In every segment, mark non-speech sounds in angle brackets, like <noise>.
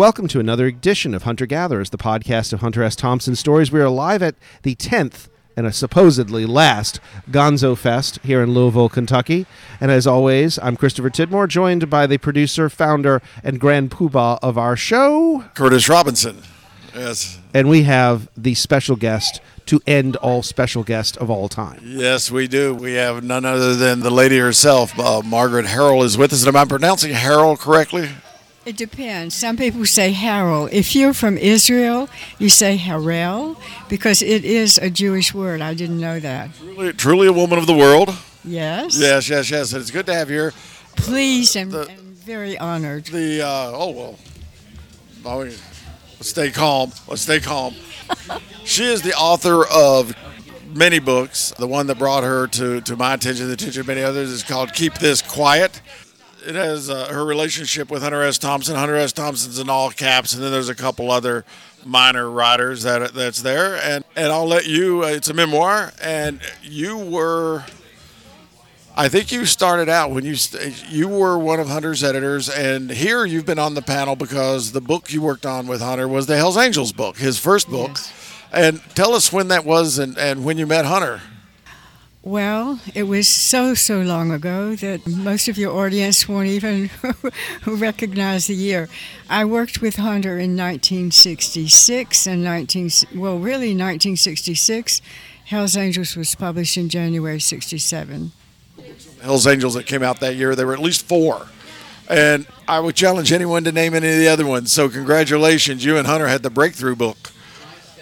Welcome to another edition of Hunter Gatherers, the podcast of Hunter S. Thompson Stories. We are live at the 10th and a supposedly last Gonzo Fest here in Louisville, Kentucky. And as always, I'm Christopher Tidmore, joined by the producer, founder, and grand poobah of our show, Curtis Robinson. Yes. And we have the special guest to end all special guest of all time. Yes, we do. We have none other than the lady herself, uh, Margaret Harrell, is with us. And am I pronouncing Harrell correctly? It depends. Some people say Harel. If you're from Israel, you say Harel because it is a Jewish word. I didn't know that. Truly, truly a woman of the world. Yes. Yes, yes, yes. And it's good to have you here. Pleased and, the, and very honored. The uh, oh well, oh, let's stay calm. Let's stay calm. <laughs> she is the author of many books. The one that brought her to, to my attention, the attention of many others, is called Keep This Quiet it has uh, her relationship with Hunter S. Thompson. Hunter S. Thompson's in all caps, and then there's a couple other minor writers that that's there. And and I'll let you. Uh, it's a memoir, and you were. I think you started out when you you were one of Hunter's editors, and here you've been on the panel because the book you worked on with Hunter was the Hell's Angels book, his first book. Yes. And tell us when that was and, and when you met Hunter. Well, it was so, so long ago that most of your audience won't even <laughs> recognize the year. I worked with Hunter in 1966 and 19, well, really 1966. Hell's Angels was published in January 67. Hell's Angels that came out that year, there were at least four. And I would challenge anyone to name any of the other ones. So, congratulations, you and Hunter had the breakthrough book.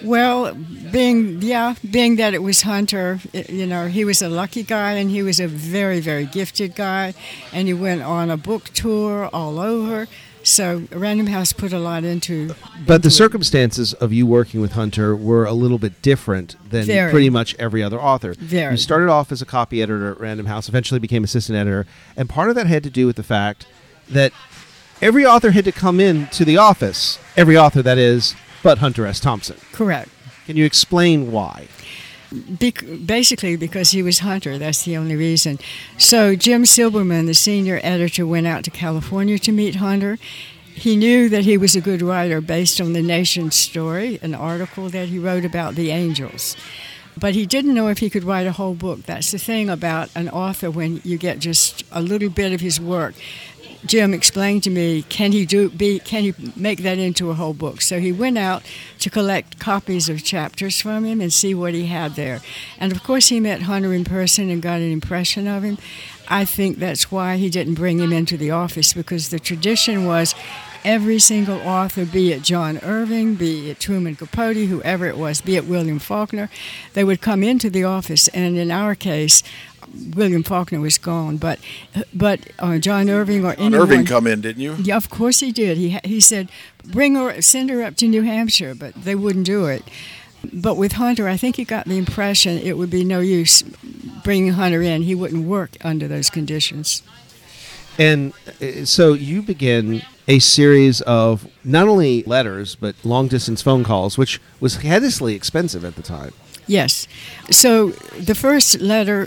Well, being yeah, being that it was Hunter, it, you know, he was a lucky guy and he was a very very gifted guy, and he went on a book tour all over. So Random House put a lot into. But into the circumstances of you working with Hunter were a little bit different than very, pretty much every other author. Very. You started off as a copy editor at Random House, eventually became assistant editor, and part of that had to do with the fact that every author had to come in to the office. Every author, that is, but Hunter S. Thompson. Correct. Can you explain why? basically, because he was Hunter. That's the only reason. So Jim Silberman, the senior editor, went out to California to meet Hunter. He knew that he was a good writer based on the Nation's story, an article that he wrote about the angels. But he didn't know if he could write a whole book. That's the thing about an author when you get just a little bit of his work. Jim explained to me, can he do be can he make that into a whole book? So he went out to collect copies of chapters from him and see what he had there. And of course he met Hunter in person and got an impression of him. I think that's why he didn't bring him into the office because the tradition was every single author, be it John Irving, be it Truman Capote, whoever it was, be it William Faulkner, they would come into the office. And in our case, William Faulkner was gone, but but uh, John Irving or John anyone. Irving come in, didn't you? Yeah, of course he did. He he said, bring her, send her up to New Hampshire, but they wouldn't do it. But with Hunter, I think he got the impression it would be no use bringing Hunter in. He wouldn't work under those conditions. And uh, so you begin a series of not only letters but long distance phone calls, which was hideously expensive at the time. Yes. So the first letter,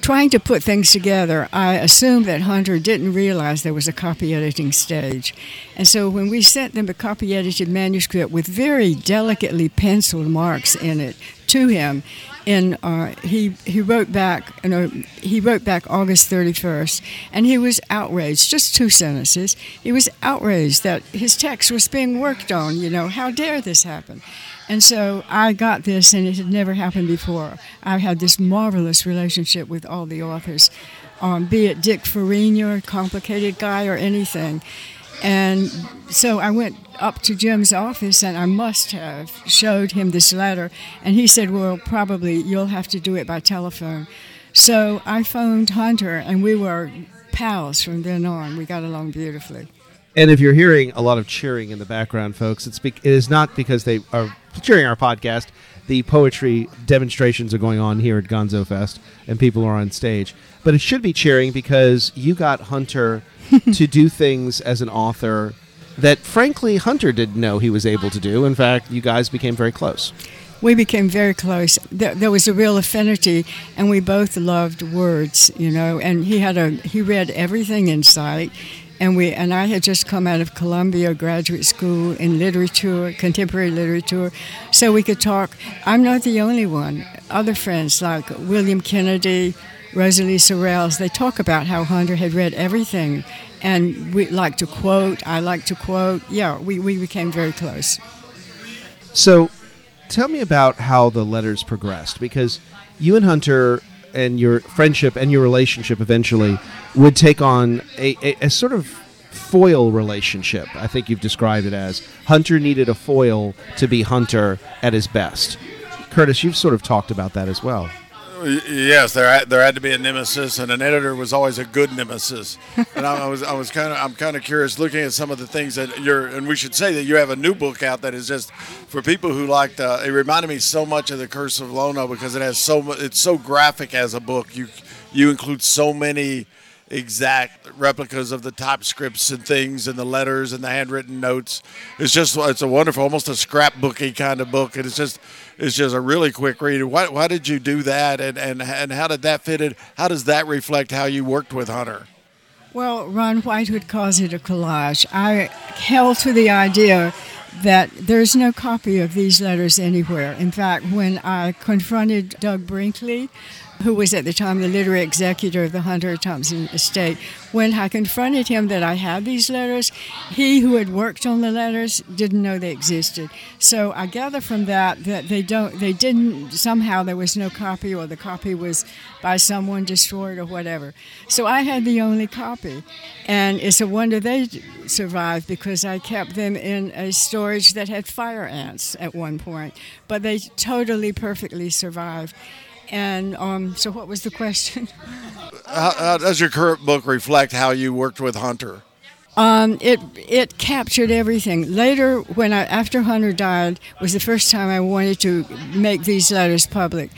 trying to put things together, I assumed that Hunter didn't realize there was a copy editing stage. And so when we sent them a copy edited manuscript with very delicately penciled marks in it to him, in uh, he he wrote back you know, he wrote back August 31st and he was outraged just two sentences he was outraged that his text was being worked on you know how dare this happen and so I got this, and it had never happened before. I've had this marvelous relationship with all the authors, um, be it Dick Farina, complicated guy, or anything. And so I went up to Jim's office, and I must have showed him this letter. And he said, Well, probably you'll have to do it by telephone. So I phoned Hunter, and we were pals from then on. We got along beautifully. And if you're hearing a lot of cheering in the background, folks, it's be- it is not because they are cheering our podcast. The poetry demonstrations are going on here at Gonzo Fest, and people are on stage. But it should be cheering because you got Hunter <laughs> to do things as an author that, frankly, Hunter didn't know he was able to do. In fact, you guys became very close. We became very close. There, there was a real affinity, and we both loved words, you know. And he had a he read everything in sight and we and I had just come out of Columbia Graduate School in literature, contemporary literature, so we could talk. I'm not the only one. Other friends like William Kennedy, Rosalie Sorrells, they talk about how Hunter had read everything, and we like to quote. I like to quote. Yeah, we, we became very close. So, tell me about how the letters progressed because you and Hunter and your friendship and your relationship eventually would take on a, a, a sort of foil relationship. I think you've described it as Hunter needed a foil to be Hunter at his best. Curtis, you've sort of talked about that as well. Yes, there had, there had to be a nemesis, and an editor was always a good nemesis. and I, I was I was kind of I'm kind of curious looking at some of the things that you're, and we should say that you have a new book out that is just for people who like the. It reminded me so much of the Curse of Lono because it has so much. It's so graphic as a book. You you include so many exact replicas of the top scripts and things and the letters and the handwritten notes. It's just it's a wonderful, almost a scrapbooky kind of book, and it's just it's just a really quick read. Why, why did you do that, and, and and how did that fit in? How does that reflect how you worked with Hunter? Well, Ron Whitehead calls it a collage. I held to the idea that there's no copy of these letters anywhere. In fact, when I confronted Doug Brinkley who was at the time the literary executor of the Hunter Thompson estate, when I confronted him that I had these letters, he who had worked on the letters didn't know they existed. So I gather from that that they don't they didn't somehow there was no copy or the copy was by someone destroyed or whatever. So I had the only copy. And it's a wonder they survived because I kept them in a storage that had fire ants at one point. But they totally perfectly survived. And um, so, what was the question? <laughs> how, how, does your current book reflect how you worked with Hunter? Um, it it captured everything. Later, when I after Hunter died, was the first time I wanted to make these letters public.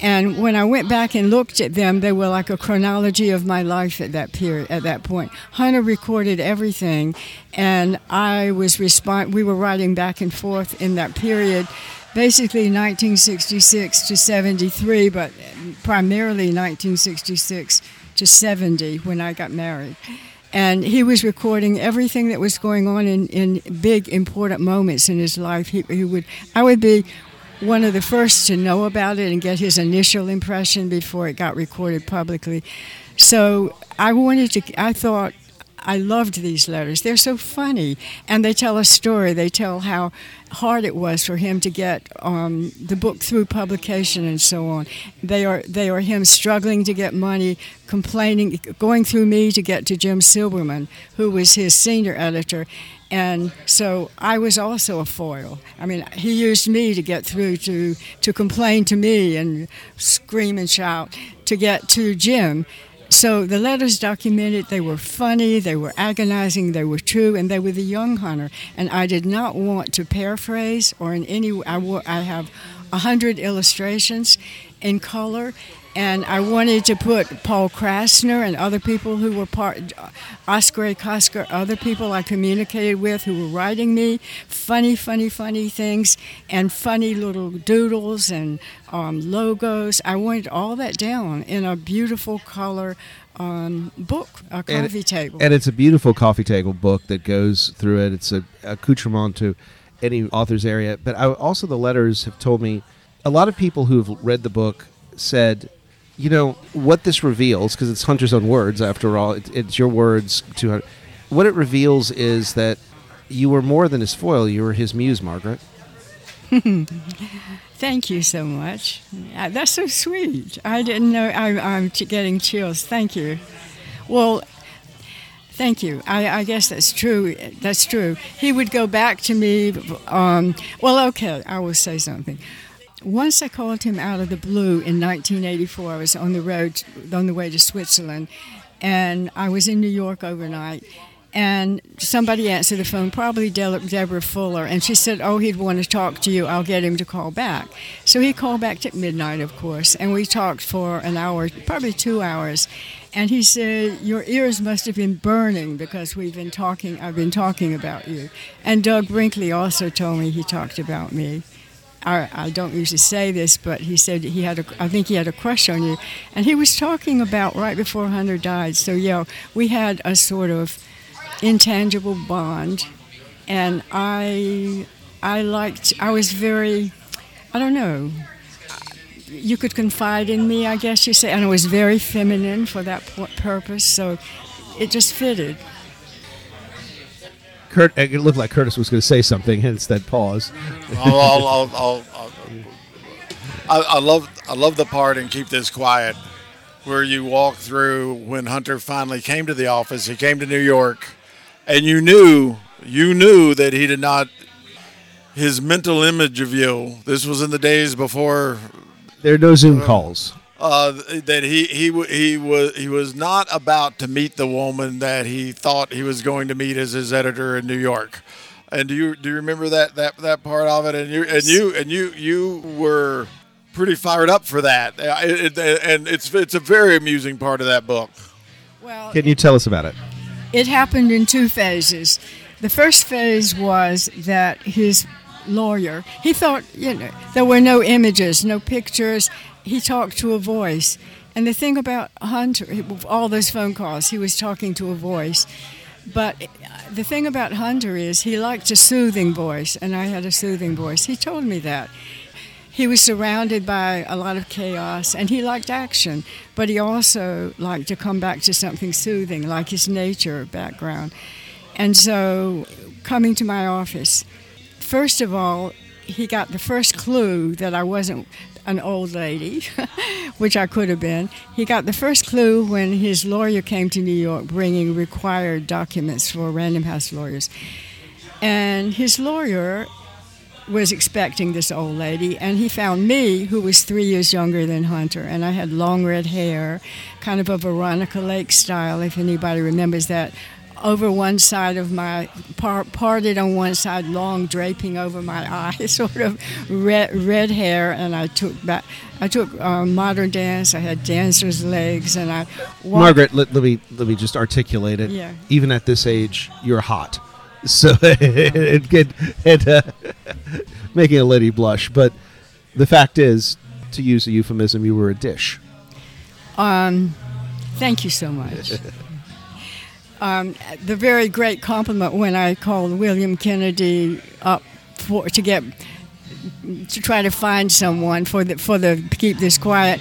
And when I went back and looked at them, they were like a chronology of my life at that period. At that point, Hunter recorded everything, and I was respond. We were writing back and forth in that period basically 1966 to 73, but primarily 1966 to 70 when I got married. And he was recording everything that was going on in, in big, important moments in his life. He, he would, I would be one of the first to know about it and get his initial impression before it got recorded publicly. So I wanted to, I thought, I loved these letters. They're so funny, and they tell a story. They tell how hard it was for him to get um, the book through publication and so on. They are they are him struggling to get money, complaining, going through me to get to Jim Silberman, who was his senior editor. And so I was also a foil. I mean, he used me to get through to to complain to me and scream and shout to get to Jim so the letters documented they were funny, they were agonizing, they were true, and they were the young hunter. And I did not want to paraphrase or in any. I, I have a hundred illustrations in color, and I wanted to put Paul Krassner and other people who were part, Oscar Acosta, other people I communicated with who were writing me funny, funny, funny things and funny little doodles and um, logos. I wanted all that down in a beautiful color um, book, a coffee and, table. And it's a beautiful coffee table book that goes through it. It's a accoutrement to any author's area. But I, also, the letters have told me a lot of people who've read the book said you know what this reveals because it's Hunter's own words after all. It, it's your words to Hunter. What it reveals is that you were more than his foil. You were his muse, Margaret. <laughs> Thank you so much. Uh, that's so sweet. I didn't know. I, I'm getting chills. Thank you. Well, Thank you. I, I, guess that's true. That's true. He would go back to me. Um, well, okay, I will say something once I called him out of the blue in 1984. I was on the road, on the way to Switzerland, and I was in New York overnight. And somebody answered the phone, probably De- Deborah Fuller, and she said, "Oh, he'd want to talk to you. I'll get him to call back." So he called back at midnight, of course, and we talked for an hour, probably two hours. And he said, "Your ears must have been burning because we've been talking. I've been talking about you." And Doug Brinkley also told me he talked about me. I, don't usually say this, but he said he had a, I think he had a crush on you. And he was talking about right before Hunter died. So, yeah, we had a sort of intangible bond, and I I liked. I was very, I don't know. You could confide in me, I guess you say, and I was very feminine for that purpose. So it just fitted. Kurt, it looked like Curtis was going to say something, hence that pause. I'll, I'll, I'll, I, I love I love the part and keep this quiet where you walk through when Hunter finally came to the office. He came to New York, and you knew you knew that he did not his mental image of you. This was in the days before there are no Zoom uh, calls. Uh, that he he he was he was not about to meet the woman that he thought he was going to meet as his editor in New York. And do you do you remember that that that part of it? And you and you and you you were pretty fired up for that. Uh, it, it, and it's it's a very amusing part of that book. Well, can you tell us about it? It happened in two phases. The first phase was that his lawyer, he thought, you know, there were no images, no pictures. He talked to a voice. And the thing about Hunter, all those phone calls, he was talking to a voice. But uh, the thing about Hunter is he liked a soothing voice, and I had a soothing voice. He told me that. He was surrounded by a lot of chaos, and he liked action, but he also liked to come back to something soothing, like his nature background. And so, coming to my office, first of all, he got the first clue that I wasn't an old lady, <laughs> which I could have been. He got the first clue when his lawyer came to New York bringing required documents for Random House lawyers. And his lawyer was expecting this old lady, and he found me, who was three years younger than Hunter, and I had long red hair, kind of a Veronica Lake style, if anybody remembers that over one side of my par- parted on one side, long draping over my <laughs> eyes, sort of red red hair, and I took back. I took uh, modern dance. I had dancer's legs, and I. Walked. Margaret, let, let me let me just articulate it. Yeah. Even at this age, you're hot, <laughs> so it could it, uh, <laughs> making a lady blush. But the fact is, to use a euphemism, you were a dish. Um, thank you so much. Um, the very great compliment when I called William Kennedy up for to get to try to find someone for the for the keep this quiet.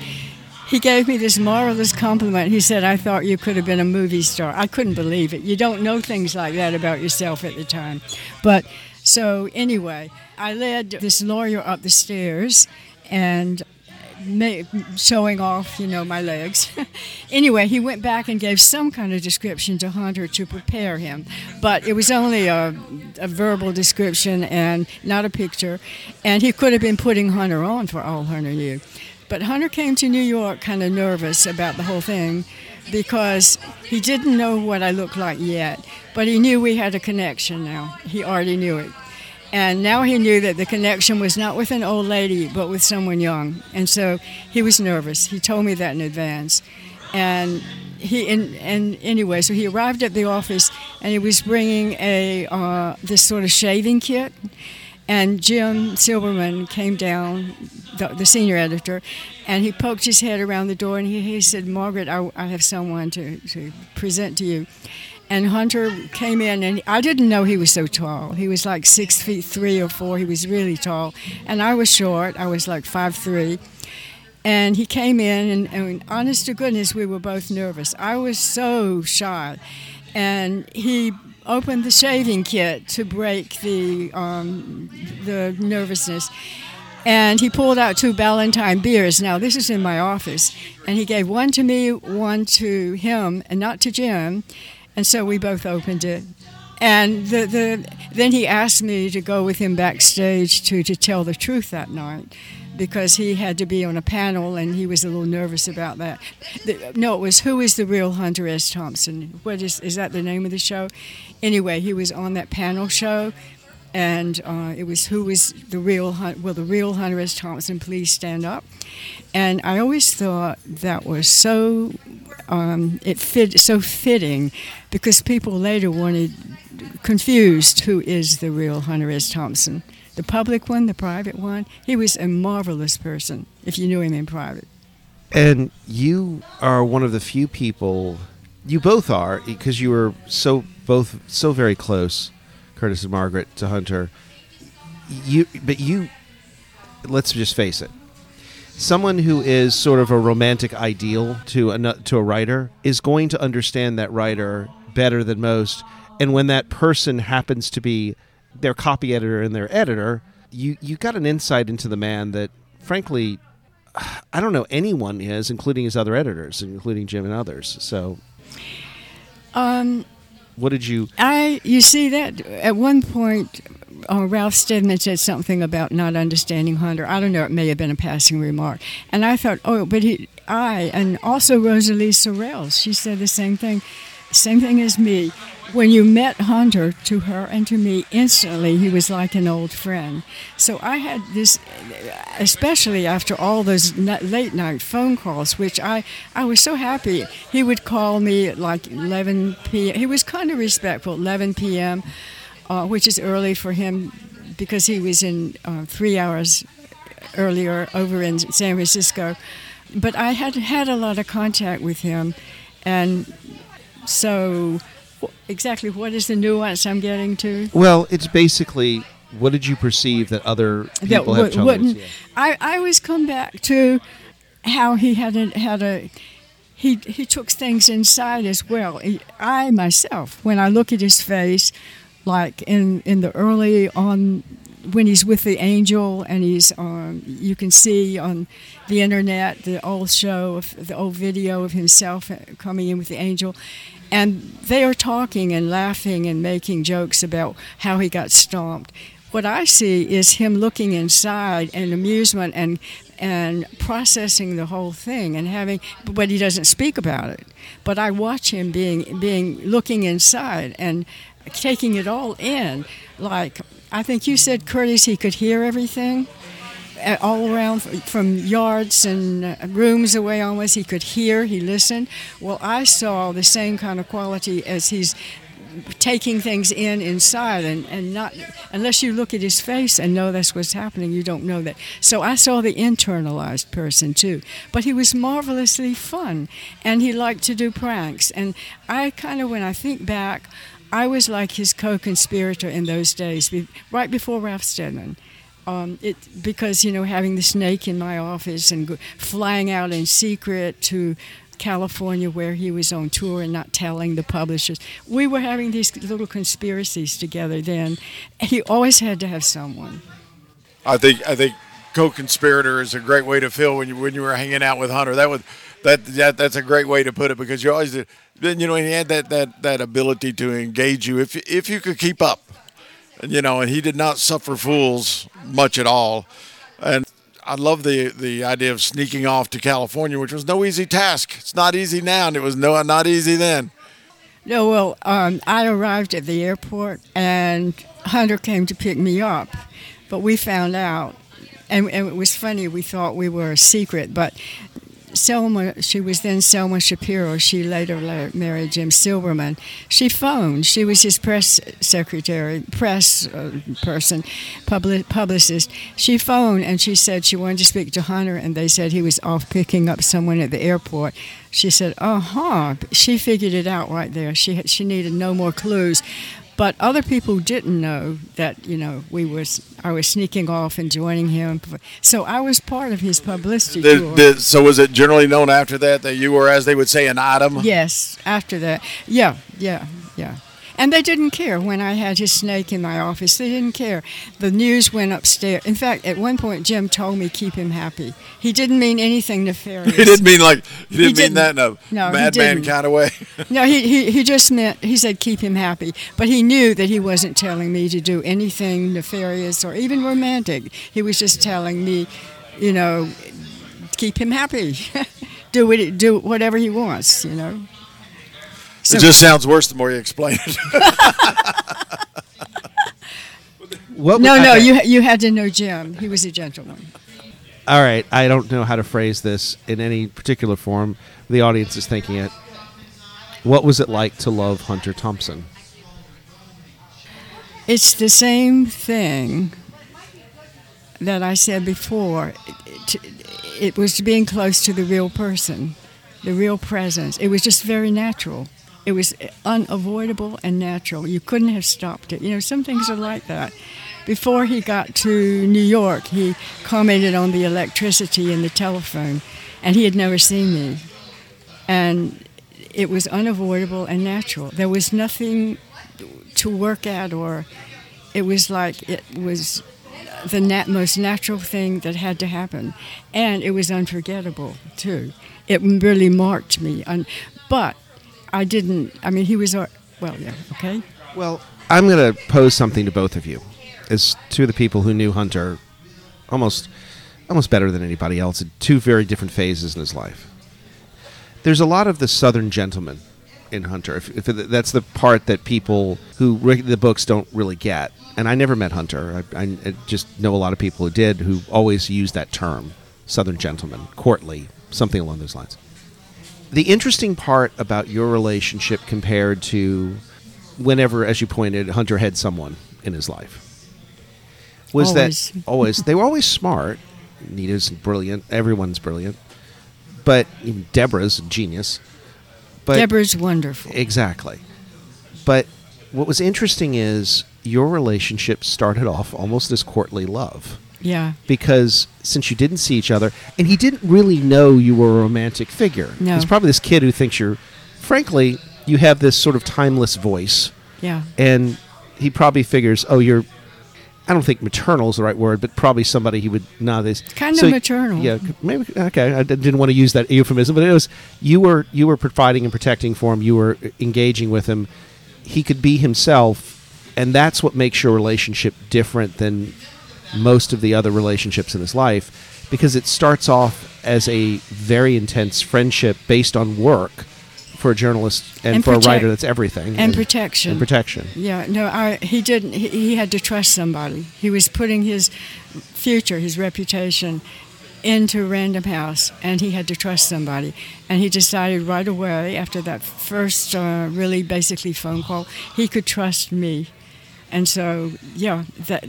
He gave me this marvelous compliment. He said, "I thought you could have been a movie star." I couldn't believe it. You don't know things like that about yourself at the time, but so anyway, I led this lawyer up the stairs, and showing off, you know, my legs. <laughs> anyway, he went back and gave some kind of description to Hunter to prepare him, but it was only a, a verbal description and not a picture, and he could have been putting Hunter on for all Hunter knew. But Hunter came to New York kind of nervous about the whole thing because he didn't know what I looked like yet, but he knew we had a connection now. He already knew it. And now he knew that the connection was not with an old lady, but with someone young. And so he was nervous. He told me that in advance. And he and, and anyway, so he arrived at the office and he was bringing a uh, this sort of shaving kit. And Jim Silberman came down, the, the, senior editor, and he poked his head around the door and he, he said, Margaret, I, I have someone to, to present to you and Hunter came in, and I didn't know he was so tall. He was like six feet three or four. He was really tall, and I was short. I was like five three. And he came in, and, and honest to goodness, we were both nervous. I was so shy, and he opened the shaving kit to break the um, the nervousness. And he pulled out two Ballantine beers. Now, this is in my office. And he gave one to me, one to him, and not to Jim and so we both opened it. And the, the, then he asked me to go with him backstage to, to tell the truth that night because he had to be on a panel and he was a little nervous about that. The, no, it was Who is the Real Hunter S. Thompson? What is, is that the name of the show? Anyway, he was on that panel show and uh, it was Who is the Real? Well, the Real Hunter S. Thompson, please stand up. And I always thought that was so um, it fit so fitting because people later wanted confused who is the real Hunter S. Thompson, the public one, the private one. He was a marvelous person if you knew him in private. And you are one of the few people you both are because you were so both so very close, Curtis and Margaret to Hunter. You, but you, let's just face it. Someone who is sort of a romantic ideal to a to a writer is going to understand that writer better than most. And when that person happens to be their copy editor and their editor, you you got an insight into the man that, frankly, I don't know anyone is, including his other editors, including Jim and others. So, Um, what did you? I, you see that at one point, uh, Ralph Steadman said something about not understanding Hunter. I don't know; it may have been a passing remark, and I thought, oh, but he, I, and also Rosalie Sorrell, she said the same thing, same thing as me. When you met Hunter, to her and to me, instantly he was like an old friend. So I had this, especially after all those late night phone calls, which I, I was so happy. He would call me at like 11 p.m. He was kind of respectful, 11 p.m., uh, which is early for him because he was in uh, three hours earlier over in San Francisco. But I had had a lot of contact with him, and so exactly what is the nuance I'm getting to? Well, it's basically what did you perceive that other that people have trouble wouldn't. I, I always come back to how he had a, had a he he took things inside as well. He- I myself, when I look at his face, like in in the early on when he's with the angel and he's um, you can see on the internet the old show of the old video of himself coming in with the angel and they are talking and laughing and making jokes about how he got stomped. What I see is him looking inside and amusement and and processing the whole thing and having but he doesn't speak about it. But I watch him being being looking inside and taking it all in. Like I think you said Curtis he could hear everything all around from yards and rooms away almost he could hear he listened. Well I saw the same kind of quality as he's taking things in inside and, and not unless you look at his face and know that's what's happening you don't know that. So i saw the internalized person too. But he was marvelously fun and he liked to do pranks. And i kind of when i think back i was like his co-conspirator in those days right before ralph steadman um, it because you know having the snake in my office and go, flying out in secret to California where he was on tour and not telling the publishers. We were having these little conspiracies together then. He always had to have someone. I think I think co-conspirator is a great way to feel when you when you were hanging out with Hunter. That was that, that that's a great way to put it because you always. Then you know he had that, that that ability to engage you if if you could keep up, you know and he did not suffer fools much at all, and. I love the the idea of sneaking off to California, which was no easy task. It's not easy now, and it was no not easy then. No, well, um, I arrived at the airport and Hunter came to pick me up, but we found out, and, and it was funny. We thought we were a secret, but Selma, she was then Selma Shapiro. She later married Jim Silberman. She phoned. She was his press secretary, press uh, person, public, publicist. She phoned and she said she wanted to speak to Hunter, and they said he was off picking up someone at the airport. She said, "Uh huh." She figured it out right there. She she needed no more clues. But other people didn't know that you know we was I was sneaking off and joining him. So I was part of his publicity Did- tour. did- so was it generally known after that that you were, as they would say, an item? Yes, after that. Yeah, yeah, yeah. And they didn't care when I had his snake in my office. They didn't care. The news went upstairs. In fact, at one point, Jim told me keep him happy. He didn't mean anything nefarious. <laughs> He didn't mean like he didn't, didn't. mean that in a No, madman kind of way. <laughs> No, he, he, he just meant, he said keep him happy. But he knew that he wasn't telling me to do anything nefarious or even romantic. He was just telling me, you know, keep him happy. <laughs> do, what, do whatever he wants, you know. It just sounds worse the more you explain it. <laughs> What? No, no, okay. you you had to know Jim. He was a gentleman. All right, I don't know how to phrase this in any particular form. The audience is thinking it. What was it like to love Hunter Thompson? It's the same thing that I said before. It, it, it was being close to the real person. the real presence. It was just very natural. It was unavoidable and natural. You couldn't have stopped it. You know, some things are like that. Before he got to New York, he commented on the electricity and the telephone, and he had never seen me. And it was unavoidable and natural. There was nothing to work at, or it was like it was the nat- most natural thing that had to happen, and it was unforgettable too. It really marked me. And, but I didn't. I mean, he was. Uh, well, yeah. Okay. Well, I'm going to pose something to both of you, as two of the people who knew Hunter almost almost better than anybody else in two very different phases in his life. There's a lot of the Southern gentleman in Hunter. If, if that's the part that people who read the books don't really get. And I never met Hunter. I, I, just know a lot of people who did who always use that term, Southern gentleman, courtly, something along those lines. The interesting part about your relationship compared to whenever, as you pointed, Hunter had someone in his life was always. that <laughs> always they were always smart. Nita's brilliant. Everyone's brilliant, but Deborah's a genius. But Deborah's wonderful. Exactly. But what was interesting is your relationship started off almost as courtly love. Yeah. Because since you didn't see each other, and he didn't really know you were a romantic figure. No. He's probably this kid who thinks you're, frankly, you have this sort of timeless voice. Yeah. And he probably figures, oh, you're I don't think maternal is the right word, but probably somebody he would nowadays kind so, of maternal. Yeah, maybe okay. I didn't want to use that euphemism, but it was you were you were providing and protecting for him. You were uh, engaging with him. He could be himself, and that's what makes your relationship different than most of the other relationships in his life, because it starts off as a very intense friendship based on work for a journalist and, and for protect, a writer that's everything. and, and, protection. And protection. Yeah no I, he didn't he, he had to trust somebody. He was putting his future his reputation into random house and he had to trust somebody. And he decided right away after that first uh, really basically phone call he could trust me and so yeah that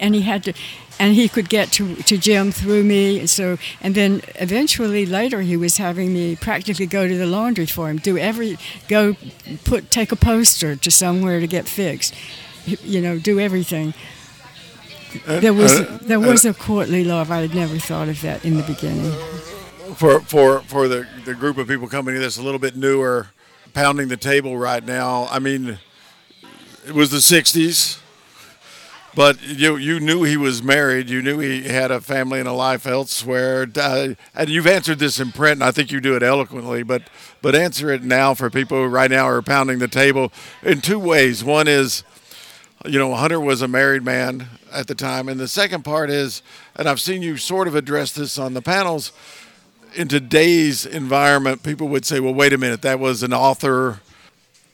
and he had to and he could get to, to Jim through me. So and then eventually later he was having me practically go to the laundry for him do every go put take a poster to somewhere to get fixed you know do everything. Uh, there was uh, there was uh, a courtly love. I had never thought of that in the beginning. For for for the the group of people coming in that's a little bit newer pounding the table right now I mean it was the 60s. But you you knew he was married. You knew he had a family and a life elsewhere. Uh, and you've answered this in print, and I think you do it eloquently. But but answer it now for people who right now are pounding the table in two ways. One is, you know, Hunter was a married man at the time, and the second part is, and I've seen you sort of address this on the panels. In today's environment, people would say, "Well, wait a minute, that was an author."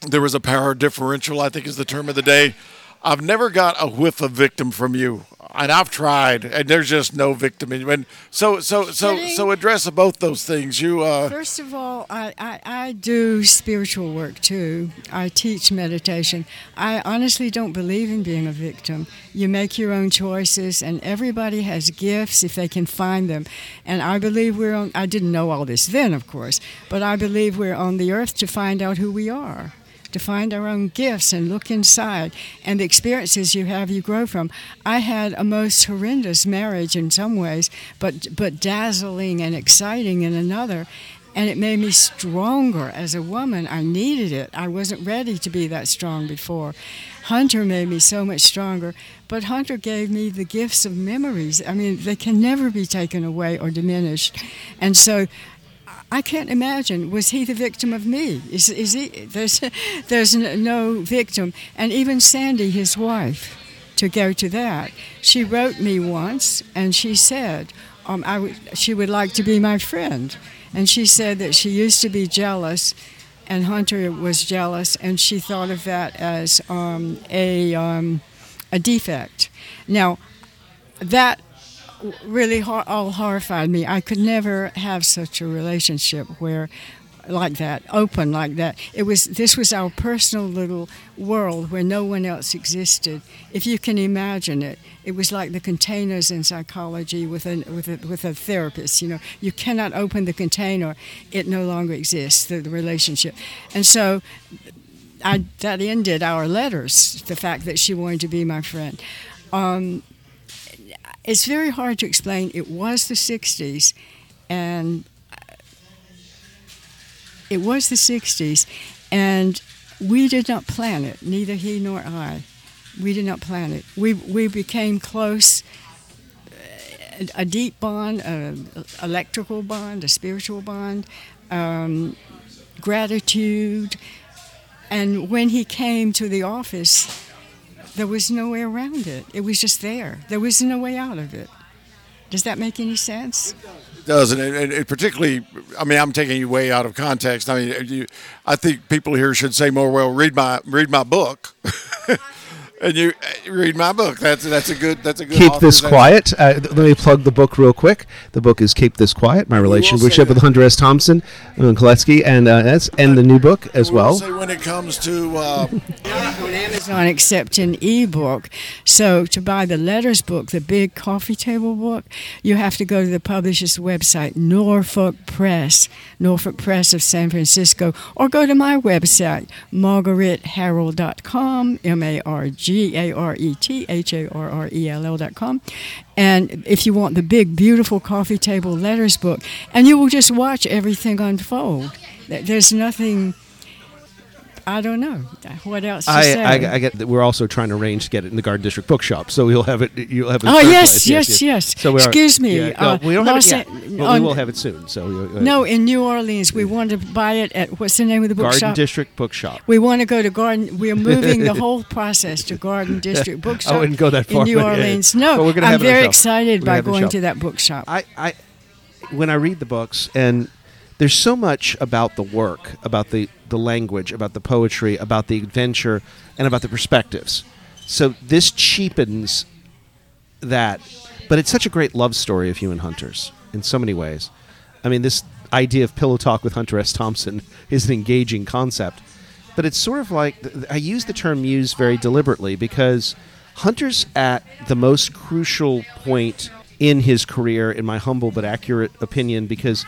There was a power differential, I think is the term of the day. I've never got a whiff of victim from you, and I've tried, and there's just no victim. And so, so, so, so, address both those things. You uh, first of all, I, I, I do spiritual work too. I teach meditation. I honestly don't believe in being a victim. You make your own choices, and everybody has gifts if they can find them. And I believe we're on. I didn't know all this then, of course, but I believe we're on the earth to find out who we are to find our own gifts and look inside and the experiences you have you grow from. I had a most horrendous marriage in some ways but but dazzling and exciting in another. And it made me stronger. As a woman i needed it. I wasn't ready to be that strong before. Hunter made me so much stronger but hunter gave me the gifts of memories. I mean they can never be taken away or diminished. And so I can't imagine. Was he the victim of me? Is, is he? There's, there's no victim. And even Sandy, his wife, to go to that, she wrote me once and she said um, I w- she would like to be my friend. And she said that she used to be jealous, and Hunter was jealous, and she thought of that as um, a, um, a defect. Now, that really all horrified me. I could never have such a relationship where like that, open like that. It was this was our personal little world where no one else existed. If you can imagine it, it was like the containers in psychology with a with a, with a therapist. You know, you cannot open the container; it no longer exists. The, the relationship, and so. I, that ended our letters. The fact that she wanted to be my friend. Um, it's very hard to explain. It was the '60s, and it was the 60s, and we did not plan it, neither he nor I. We did not plan it. We, we became close, uh, a deep bond, an electrical bond, a spiritual bond, um, gratitude. And when he came to the office, there was no way around it. It was just there. There was no way out of it. Does that make any sense? It does, and it, it, particularly, I mean, I'm taking you way out of context. I mean, you, I think people here should say more. Well, read my read my book. <laughs> and you read my book. That's that's a good that's a good. Keep this quiet. Uh, let me plug the book real quick. The book is "Keep This Quiet: My Relationship with Hunter S. Thompson and Koletsky," and uh, that's and the new book as well. when it comes to uh, <laughs> on Amazon, except an ebook. So to buy the letters book, the big coffee table book, you have to go to the publisher's website, Norfolk Press, Norfolk Press of San Francisco, or go to my website, margaretharrell.com, M A R G. G A R E T H A R R E L L dot com. And if you want the big, beautiful coffee table letters book, and you will just watch everything unfold. There's nothing I don't know what else to I, say. I, I get that we're also trying to arrange to get it in the Garden District bookshop, so you'll have it. You'll have it. Oh yes, yes, yes, yes, So Excuse me. Yeah, no, uh, we don't have it yet, but we will have it soon. So uh, no, in New Orleans, we want to buy it at what's the name of the bookshop? Garden District Bookshop. We want to go to Garden. We are <laughs> moving the whole process to Garden District <laughs> Bookshop. oh, and go that far in New Orleans. Yeah. No, I'm very excited by going to that bookshop. I, I, when I read the books and there's so much about the work, about the, the language, about the poetry, about the adventure, and about the perspectives. So this cheapens that, but it's such a great love story of human hunters in so many ways. I mean, this idea of pillow talk with Hunter S. Thompson <laughs> is an engaging concept, but it's sort of like I use the term muse very deliberately because Hunter's at the most crucial point in his career, in my humble but accurate opinion, because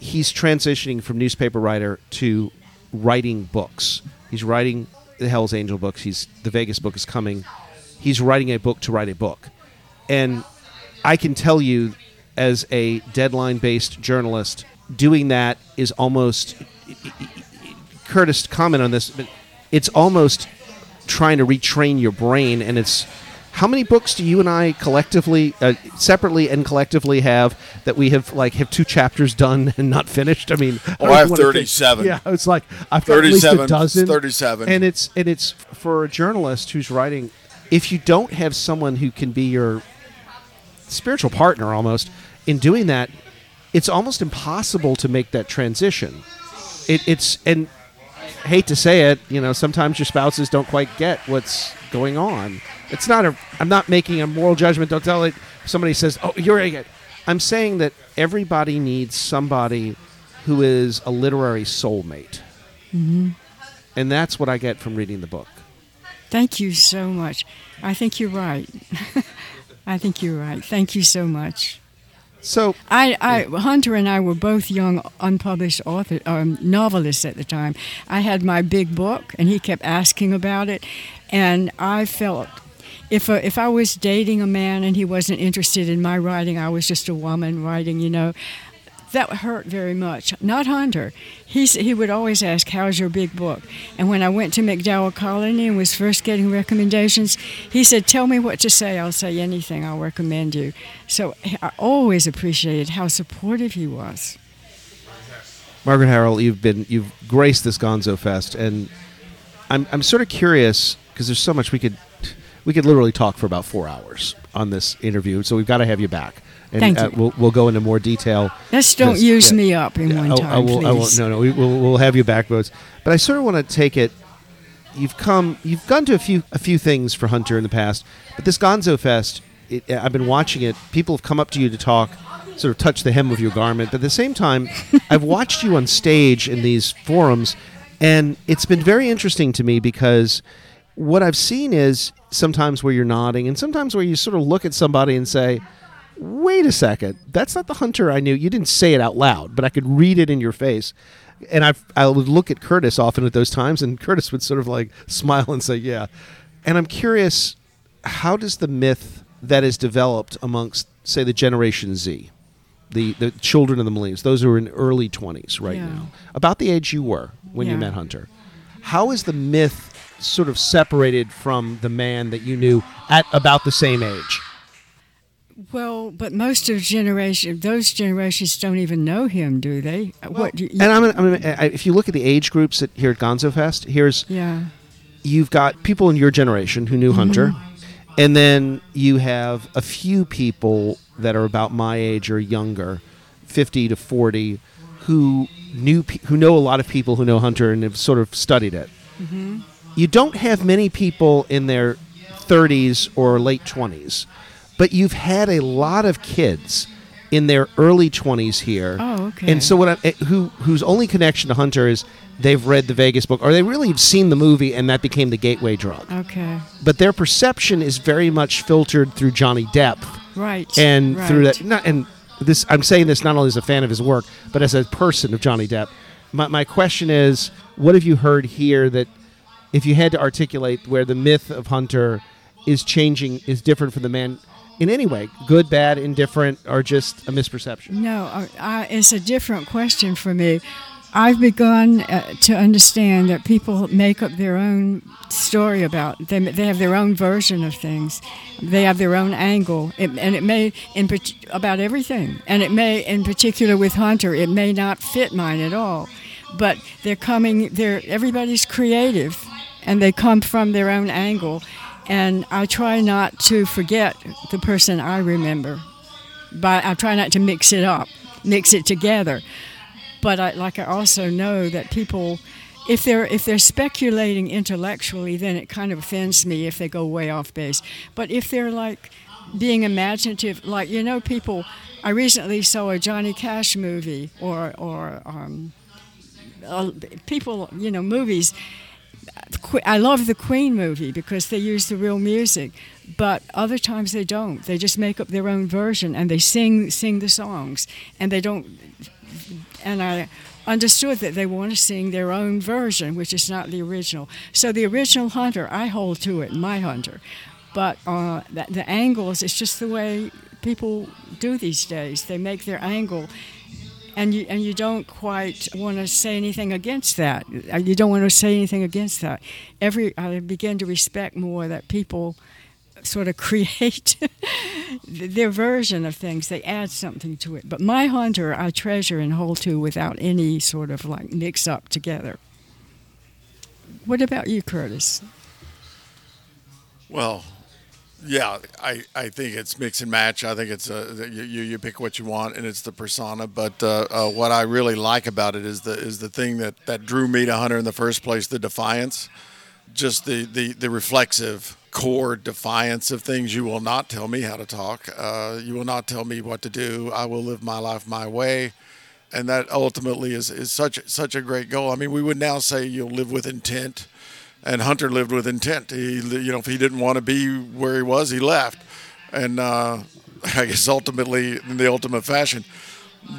he's transitioning from newspaper writer to writing books. He's writing the Hell's Angel books. He's the Vegas book is coming. He's writing a book to write a book, and I can tell you, as a deadline-based journalist, doing that is almost. Curtis, comment on this, but it's almost trying to retrain your brain, and it's how many books do you and I collectively, uh, separately and collectively have that we have like have two chapters done and not finished? I mean, oh, I, I have thirty-seven. Yeah, it's like I've got at least a dozen. Thirty-seven, and it's and it's for a journalist who's writing. If you don't have someone who can be your spiritual partner almost in doing that, it's almost impossible to make that transition. It, it's and hate to say it, you know, sometimes your spouses don't quite get what's going on. It's not a. I'm not making a moral judgment. Don't tell it. Somebody says, "Oh, you're a." I'm saying that everybody needs somebody who is a literary soulmate, mm-hmm. and that's what I get from reading the book. Thank you so much. I think you're right. <laughs> I think you're right. Thank you so much. So I, I, Hunter and I were both young, unpublished author, um, novelists at the time. I had my big book, and he kept asking about it, and I felt if a, if I was dating a man and he wasn't interested in my writing, I was just a woman writing, you know. That hurt very much. Not Hunter. He's, he would always ask, How's your big book? And when I went to MacDowell Colony and was first getting recommendations, he said, Tell me what to say. I'll say anything. I'll recommend you. So I always appreciated how supportive he was. Margaret Harrell, you've been you've graced this Gonzo Fest, and I'm I'm sort of curious because there's so much we could we could literally talk for about four hours on this interview. So we've got to have you back. And, Thank uh. We'll, we'll go into more detail. Just don't use yeah, me up in yeah, one time, I, I will, please. I won't, no, no, we, will we'll have you back, But I sort of want to take it. You've come, you've gone to a few a few things for Hunter in the past, but this Gonzo Fest, it, I've been watching it. People have come up to you to talk sort of touch the hem of your garment. But at the same time, <laughs> I've watched you on stage in these forums, and it's been very interesting to me because what I've seen is sometimes where you're nodding, and sometimes where you sort of look at somebody and say, wait a second, that's not the hunter I knew. You didn't say it out loud, but I could read it in your face. And I I would look at Curtis often at those times, and Curtis would sort of like <laughs> smile and say, "Yeah." And I'm curious, how does the myth that is developed amongst, say, the Generation Z, the the children of the millennials, those who are in early 20s right Yeah. now, about the age you were when you met Hunter, how is the myth sort of separated from the man that you knew at about the same age? Well, but most of generation, those generations don't even know him, do they? what? You, And I'm, I'm, if you look at the age groups at, here at Gonzo Fest, here's yeah, you've got people in your generation who knew Hunter, Mm-hmm. and then you have a few people that are about my age or younger, fifty to forty, who knew who know a lot of people who know Hunter and have sort of studied it. Mm-hmm. You don't have many people in their thirties or late twenties, but you've had a lot of kids in their early twenties here. Oh, okay. And so what I, eh, who whose only connection to Hunter is they've read the Vegas book or they really have seen the movie and that became the gateway drug. okay, But their perception is very much filtered through Johnny Depp right, and right. through that not and this I'm saying this not only as a fan of his work but as a person of Johnny Depp. My my question is what have you heard here that if you had to articulate where the myth of Hunter is changing is different from the man in any way, good, bad, indifferent, or just a misperception? No, I, I, it's a different question for me. I've begun uh, to understand that people make up their own story about them. They have their own version of things. They have their own angle, it, and it may in about everything. And it may, in particular, with Hunter, it may not fit mine at all. But they're coming. They're everybody's creative, and they come from their own angle. And I try not to forget the person I remember but I try not to mix it up, mix it together. But I, like I also know that people, if they're if they're speculating intellectually, then it kind of offends me if they go way off base. But if they're like being imaginative, like you know, people. I recently saw a Johnny Cash movie, or or um, people, you know, movies. I love the Queen movie because they use the real music, but other times they don't. They just make up their own version and they sing sing the songs, and they don't. And I understood that they want to sing their own version, which is not the original. So the original Hunter, I hold to it, my Hunter, but uh, the, the angles, it's just the way people do these days. They make their angle and you and you don't quite want to say anything against that. Uh, You don't want to say anything against that. Every I begin to respect more that people sort of <laughs> create their version of things. They add something to it. But my hunter, I treasure and hold to without any sort of like mix up together. What about you, Curtis? Well, yeah, I, I think it's mix and match. I think it's uh, you, you you pick what you want, and it's the persona. But uh, uh, what I really like about it is the is the thing that, that drew me to Hunter in the first place, the defiance, just the, the, the reflexive core defiance of things. You will not tell me how to talk. Uh, you will not tell me what to do. I will live my life my way. And that ultimately is, is such such a great goal. I mean, we would now say you'll live with intent and Hunter lived with intent. He, you know, if he didn't want to be where he was, he left, and uh, <laughs> I guess ultimately in the ultimate fashion.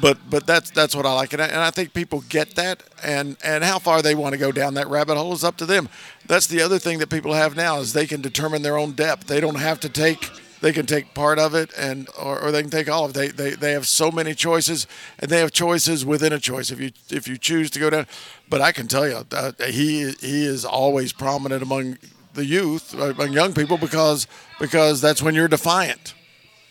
But but that's that's what I like, and I, and I think people get that, and and how far they want to go down that rabbit hole is up to them. That's the other thing that people have now is they can determine their own depth. They don't have to take. They can take part of it, and or, or they can take all of it. They, they they have so many choices, and they have choices within a choice. If you if you choose to go down, but I can tell you that he he is always prominent among the youth, uh, among young people, because because that's when you're defiant.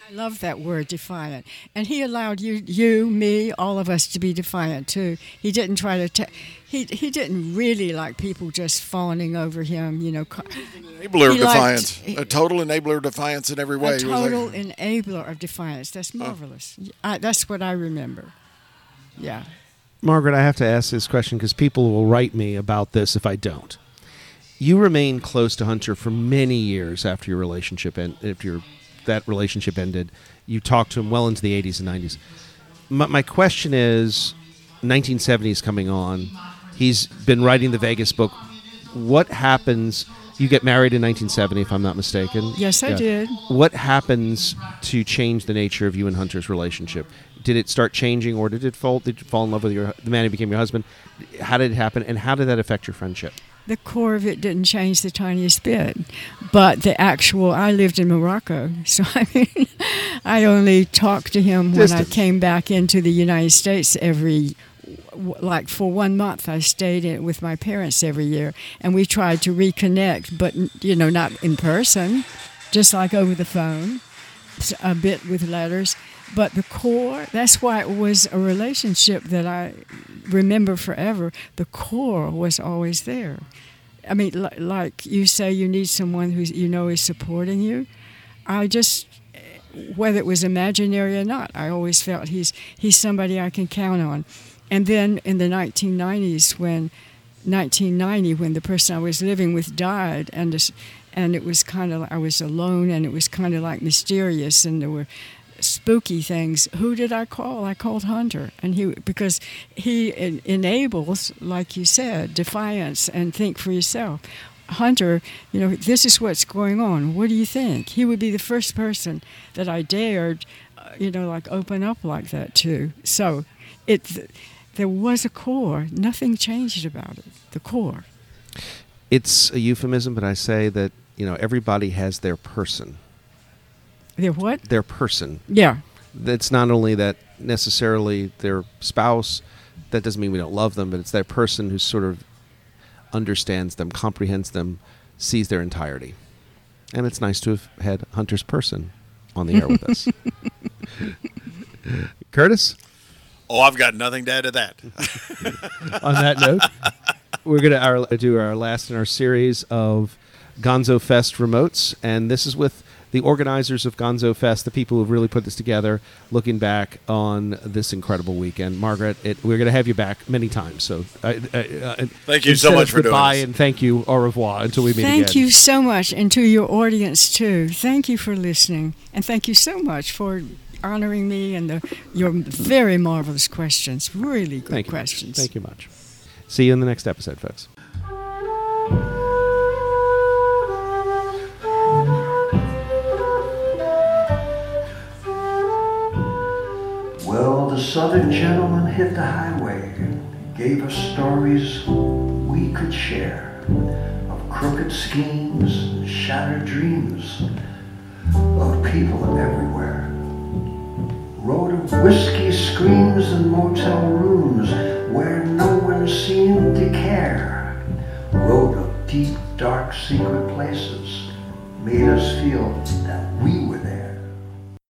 I love that word, defiant. And he allowed you, you, me, all of us to be defiant too. He didn't try to. ta he he didn't really like people just fawning over him. You know, Enabler of He liked- defiance, he- a total enabler of defiance in every way. a He was like- total enabler of defiance. That's marvelous. I, that's what I remember. Yeah. Margaret, I have to ask this question because people will write me about this if I don't. You remained close to Hunter for many years after your relationship and after your, that relationship ended. You talked to him well into the 80s and 90s. my, my question is 1970s coming on. He's been writing the Vegas book. What happens? You get married in 1970, if I'm not mistaken. Yes, I did. What happens to change the nature of you and Hunter's relationship? Did it start changing, or did it fall? Did you fall in love with your the man who became your husband? How did it happen, and how did that affect your friendship? The core of it didn't change the tiniest bit, but the actual. I lived in Morocco, <laughs> so I mean, <laughs> I only talked to him when I came back into the United States every. Like for one month, I stayed in, with my parents every year, and we tried to reconnect, but you know, not in person, just like over the phone, a bit with letters. But the core, that's why it was a relationship that I remember forever. The core was always there. I mean, li- like you say, you need someone who you know is supporting you. I just, eh, whether it was imaginary or not, I always felt he's he's somebody I can count on. And then in the 1990s, when 1990, when the person I was living with died, and and it was kind of I was alone, and it was kind of like mysterious, and there were spooky things. Who did I call? I called Hunter, and he because he en- enables, like you said, defiance and think for yourself. Hunter, you know, this is what's going on. What do you think? He would be the first person that I dared, uh, you know, like open up like that to. So, it there was a core. Nothing changed about it. The core. It's a euphemism, but I say that you know everybody has their person. Their what? Their person. Yeah. That's not only that necessarily their spouse. That doesn't mean we don't love them, but it's their person who sort of understands them, comprehends them, sees their entirety. And it's nice to have had Hunter's person on the air with us. <laughs> Curtis, Oh, I've got nothing to add to that. <laughs> on that note, we're going to our, do our last in our series of Gonzo Fest remotes, and this is with the organizers of Gonzo Fest, the people who really put this together, looking back on this incredible weekend. Margaret, it, we're going to have you back many times. So, uh, uh, uh, Thank you so much of for doing goodbye this. and thank you, au revoir, until we meet Thank again. Thank you so much, and to your audience too. Thank you for listening, and thank you so much for honoring me and the, your very marvelous questions. Really good Thank you. questions. Thank you much. See you in the next episode, folks. Well, the southern gentleman hit the highway, and gave us stories we could share of crooked schemes, shattered dreams of people everywhere. Road of whiskey screams and motel rooms where no one seemed to care. Road of deep, dark, secret places made us feel that we.